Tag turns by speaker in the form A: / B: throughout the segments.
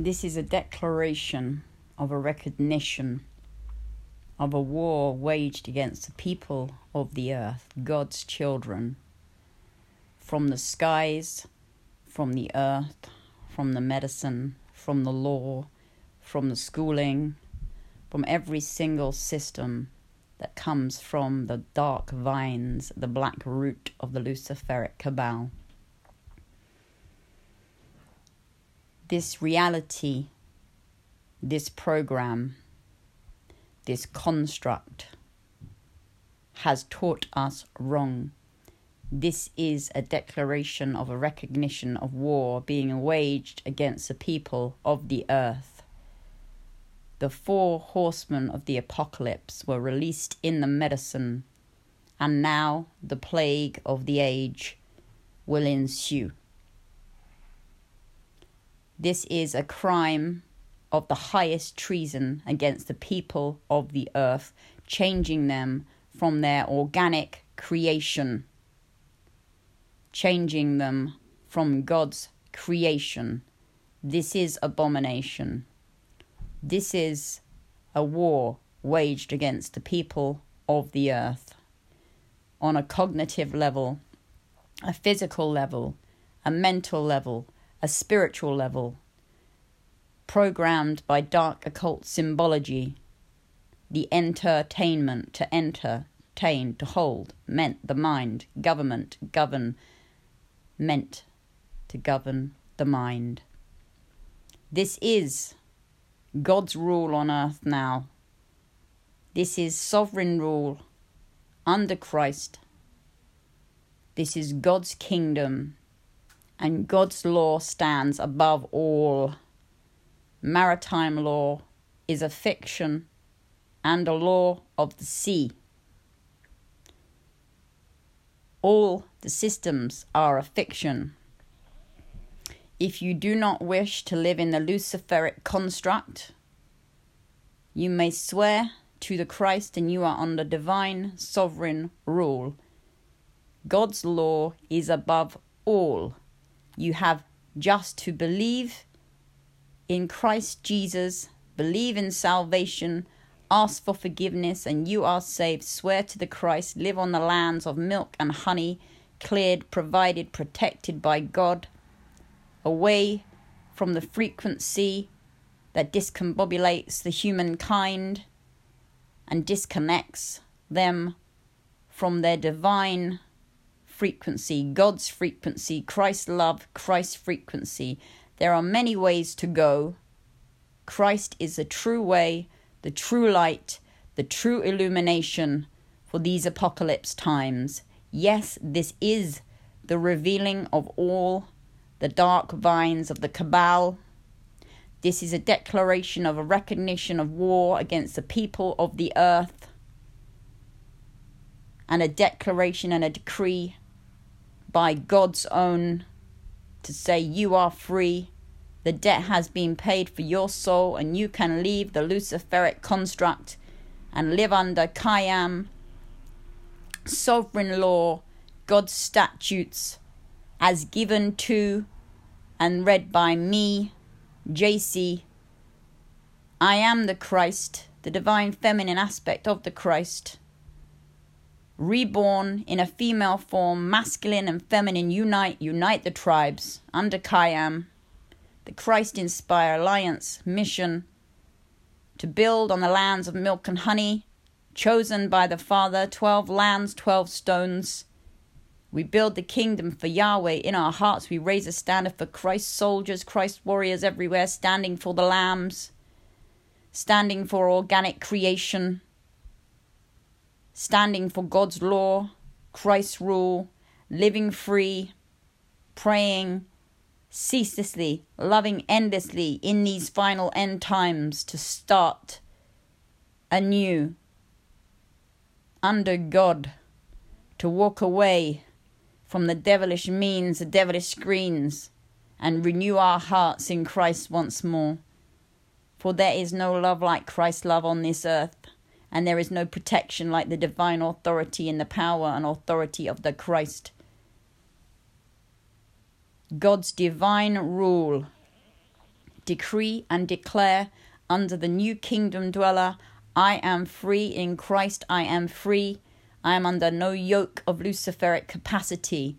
A: This is a declaration of a recognition of a war waged against the people of the earth, God's children, from the skies, from the earth, from the medicine, from the law, from the schooling, from every single system that comes from the dark vines, the black root of the Luciferic cabal. This reality, this program, this construct has taught us wrong. This is a declaration of a recognition of war being waged against the people of the earth. The four horsemen of the apocalypse were released in the medicine, and now the plague of the age will ensue. This is a crime of the highest treason against the people of the earth, changing them from their organic creation, changing them from God's creation. This is abomination. This is a war waged against the people of the earth on a cognitive level, a physical level, a mental level a spiritual level, programmed by dark occult symbology. The entertainment to enter, entertain, to hold, meant the mind, government, govern, meant to govern the mind. This is God's rule on earth now. This is sovereign rule under Christ. This is God's kingdom and God's law stands above all. Maritime law is a fiction and a law of the sea. All the systems are a fiction. If you do not wish to live in the Luciferic construct, you may swear to the Christ and you are under divine sovereign rule. God's law is above all. You have just to believe in Christ Jesus, believe in salvation, ask for forgiveness, and you are saved. Swear to the Christ, live on the lands of milk and honey, cleared, provided, protected by God, away from the frequency that discombobulates the humankind and disconnects them from their divine frequency, God's frequency, Christ's love, Christ's frequency. There are many ways to go. Christ is the true way, the true light, the true illumination for these apocalypse times. Yes, this is the revealing of all the dark vines of the cabal. This is a declaration of a recognition of war against the people of the earth, and a declaration and a decree by God's own to say you are free. The debt has been paid for your soul, and you can leave the Luciferic construct and live under Kayam, sovereign law, God's statutes, as given to and read by me, JC. I am the Christ, the divine feminine aspect of the Christ reborn in a female form, masculine and feminine unite, unite the tribes under Kayam, the Christ inspired alliance mission to build on the lands of milk and honey, chosen by the Father, 12 lands, 12 stones. We build the kingdom for Yahweh in our hearts. We raise a standard for Christ soldiers, Christ warriors everywhere, standing for the lambs, standing for organic creation standing for God's law, Christ's rule, living free, praying ceaselessly, loving endlessly in these final end times to start anew under God, to walk away from the devilish means, the devilish screens, and renew our hearts in Christ once more. For there is no love like Christ's love on this earth and there is no protection like the divine authority and the power and authority of the Christ. God's divine rule decree and declare under the new kingdom dweller I am free in Christ, I am free. I am under no yoke of Luciferic capacity.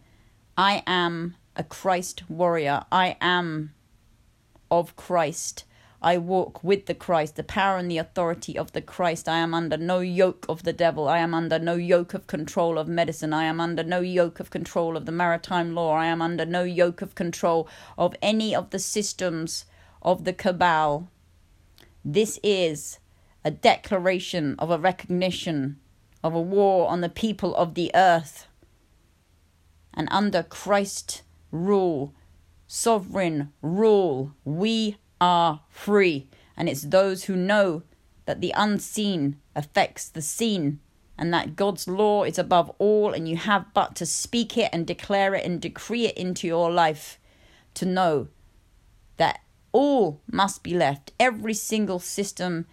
A: I am a Christ warrior. I am of Christ. I walk with the Christ, the power and the authority of the Christ. I am under no yoke of the devil. I am under no yoke of control of medicine. I am under no yoke of control of the maritime law. I am under no yoke of control of any of the systems of the cabal. This is a declaration of a recognition of a war on the people of the earth. And under Christ rule, sovereign rule, we are free. And it's those who know that the unseen affects the seen and that God's law is above all, and you have but to speak it and declare it and decree it into your life to know that all must be left. Every single system,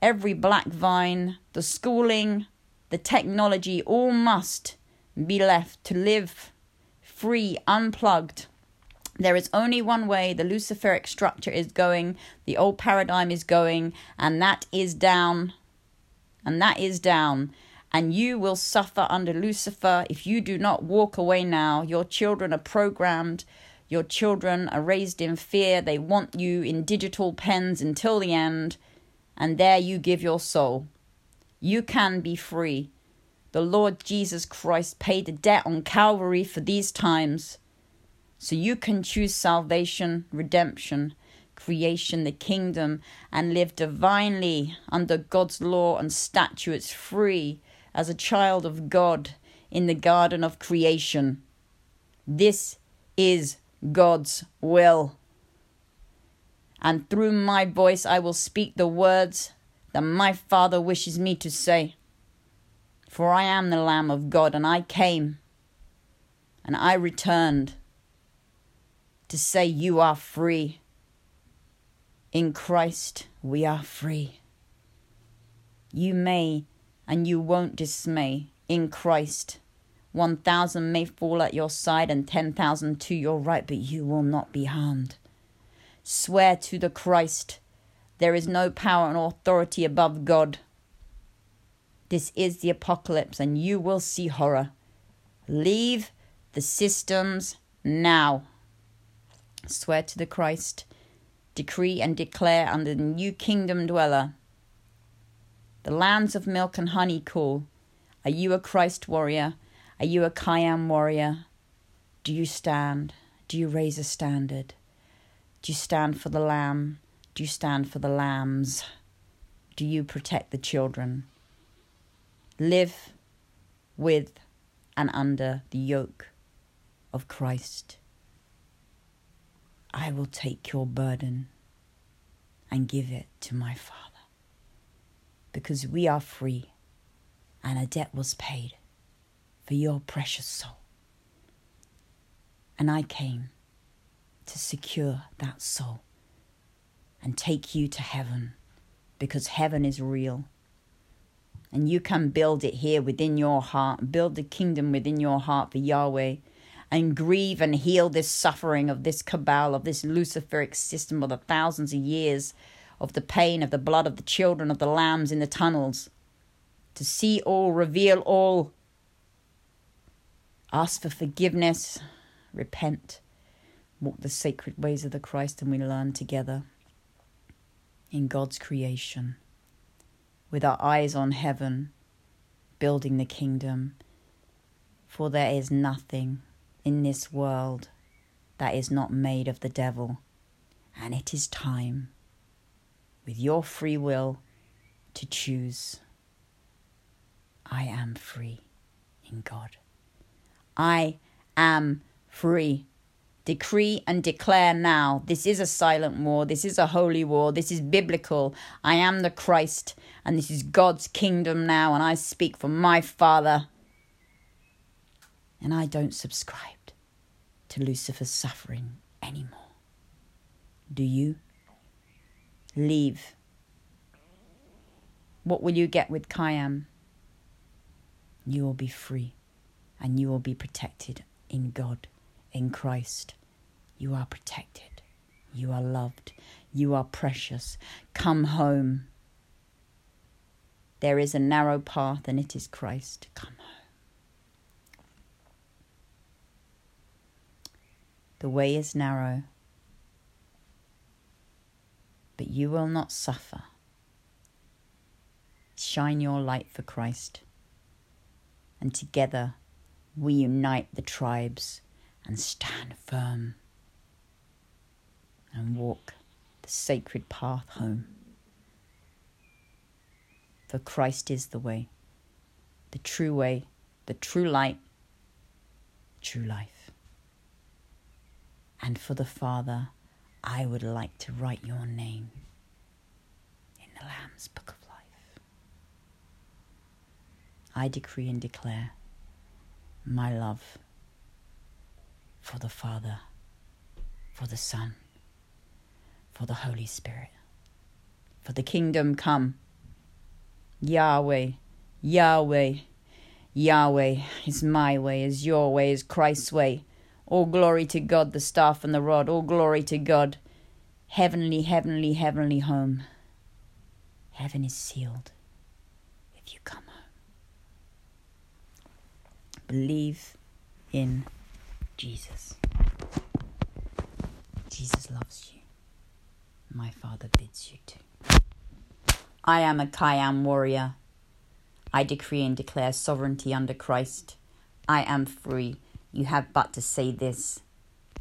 A: every black vine, the schooling, the technology, all must be left to live free, unplugged, there is only one way the Luciferic structure is going, the old paradigm is going, and that is down. And that is down. And you will suffer under Lucifer if you do not walk away now. Your children are programmed. Your children are raised in fear. They want you in digital pens until the end. And there you give your soul. You can be free. The Lord Jesus Christ paid the debt on Calvary for these times. So you can choose salvation, redemption, creation, the kingdom, and live divinely under God's law and statutes, free as a child of God in the garden of creation. This is God's will. And through my voice, I will speak the words that my Father wishes me to say. For I am the Lamb of God, and I came, and I returned to say you are free. In Christ, we are free. You may and you won't dismay. In Christ, 1,000 may fall at your side and 10,000 to your right, but you will not be harmed. Swear to the Christ, there is no power and authority above God. This is the apocalypse, and you will see horror. Leave the systems now swear to the Christ, decree and declare under the new kingdom dweller. The lands of milk and honey call. Are you a Christ warrior? Are you a Kayam warrior? Do you stand? Do you raise a standard? Do you stand for the lamb? Do you stand for the lambs? Do you protect the children? Live with and under the yoke of Christ. I will take your burden and give it to my Father. Because we are free and a debt was paid for your precious soul. And I came to secure that soul and take you to heaven because heaven is real. And you can build it here within your heart, build the kingdom within your heart for Yahweh and grieve and heal this suffering of this cabal, of this Luciferic system of the thousands of years of the pain of the blood of the children of the lambs in the tunnels. To see all, reveal all. Ask for forgiveness, repent, walk the sacred ways of the Christ, and we learn together in God's creation, with our eyes on heaven, building the kingdom. For there is nothing in this world that is not made of the devil. And it is time, with your free will, to choose. I am free in God. I am free. Decree and declare now. This is a silent war. This is a holy war. This is biblical. I am the Christ, and this is God's kingdom now, and I speak for my Father and I don't subscribe to Lucifer's suffering anymore. Do you? Leave. What will you get with Kayam? You will be free and you will be protected in God, in Christ. You are protected. You are loved. You are precious. Come home. There is a narrow path, and it is Christ. Come home. The way is narrow, but you will not suffer. Shine your light for Christ, and together we unite the tribes and stand firm and walk the sacred path home. For Christ is the way, the true way, the true light, true life. And for the Father, I would like to write your name in the Lamb's Book of Life. I decree and declare my love for the Father, for the Son, for the Holy Spirit, for the kingdom come. Yahweh, Yahweh, Yahweh is my way, is your way, is Christ's way. All glory to God, the staff and the rod. All glory to God. Heavenly, heavenly, heavenly home. Heaven is sealed if you come home. Believe in Jesus. Jesus loves you. My Father bids you to. I am a Kayam warrior. I decree and declare sovereignty under Christ. I am free. You have but to say this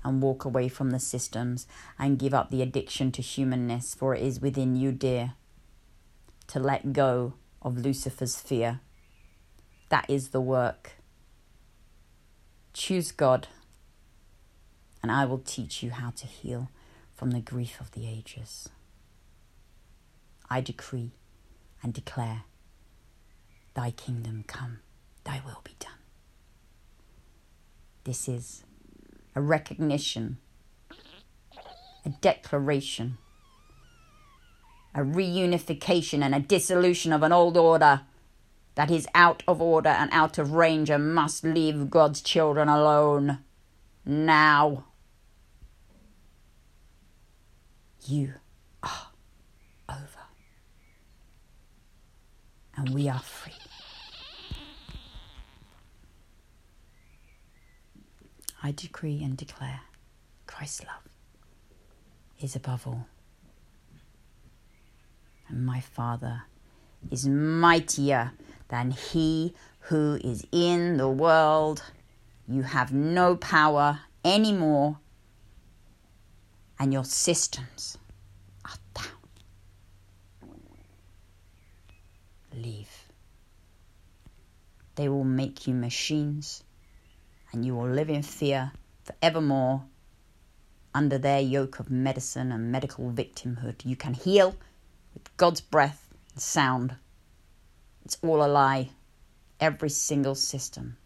A: and walk away from the systems and give up the addiction to humanness, for it is within you, dear, to let go of Lucifer's fear. That is the work. Choose God, and I will teach you how to heal from the grief of the ages. I decree and declare, Thy kingdom come, Thy will be done. This is a recognition, a declaration, a reunification, and a dissolution of an old order that is out of order and out of range and must leave God's children alone now. You are over, and we are free. I decree and declare Christ's love is above all. And my Father is mightier than he who is in the world. You have no power anymore, and your systems are down. Leave. They will make you machines and you will live in fear forevermore under their yoke of medicine and medical victimhood. You can heal with God's breath and sound. It's all a lie. Every single system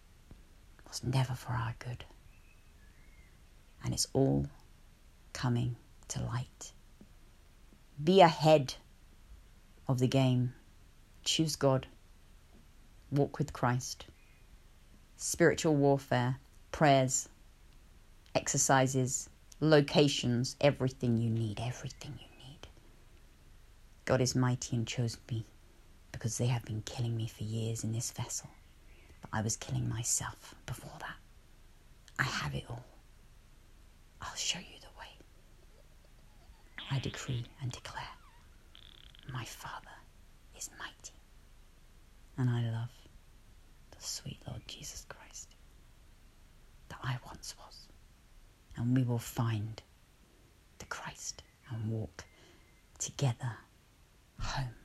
A: was never for our good. And it's all coming to light. Be ahead of the game. Choose God. Walk with Christ spiritual warfare, prayers, exercises, locations, everything you need, everything you need. God is mighty and chose me because they have been killing me for years in this vessel. But I was killing myself before that. I have it all. I'll show you the way. I decree and declare my Father is mighty, and I love sweet Lord Jesus Christ that I once was. And we will find the Christ and walk together home.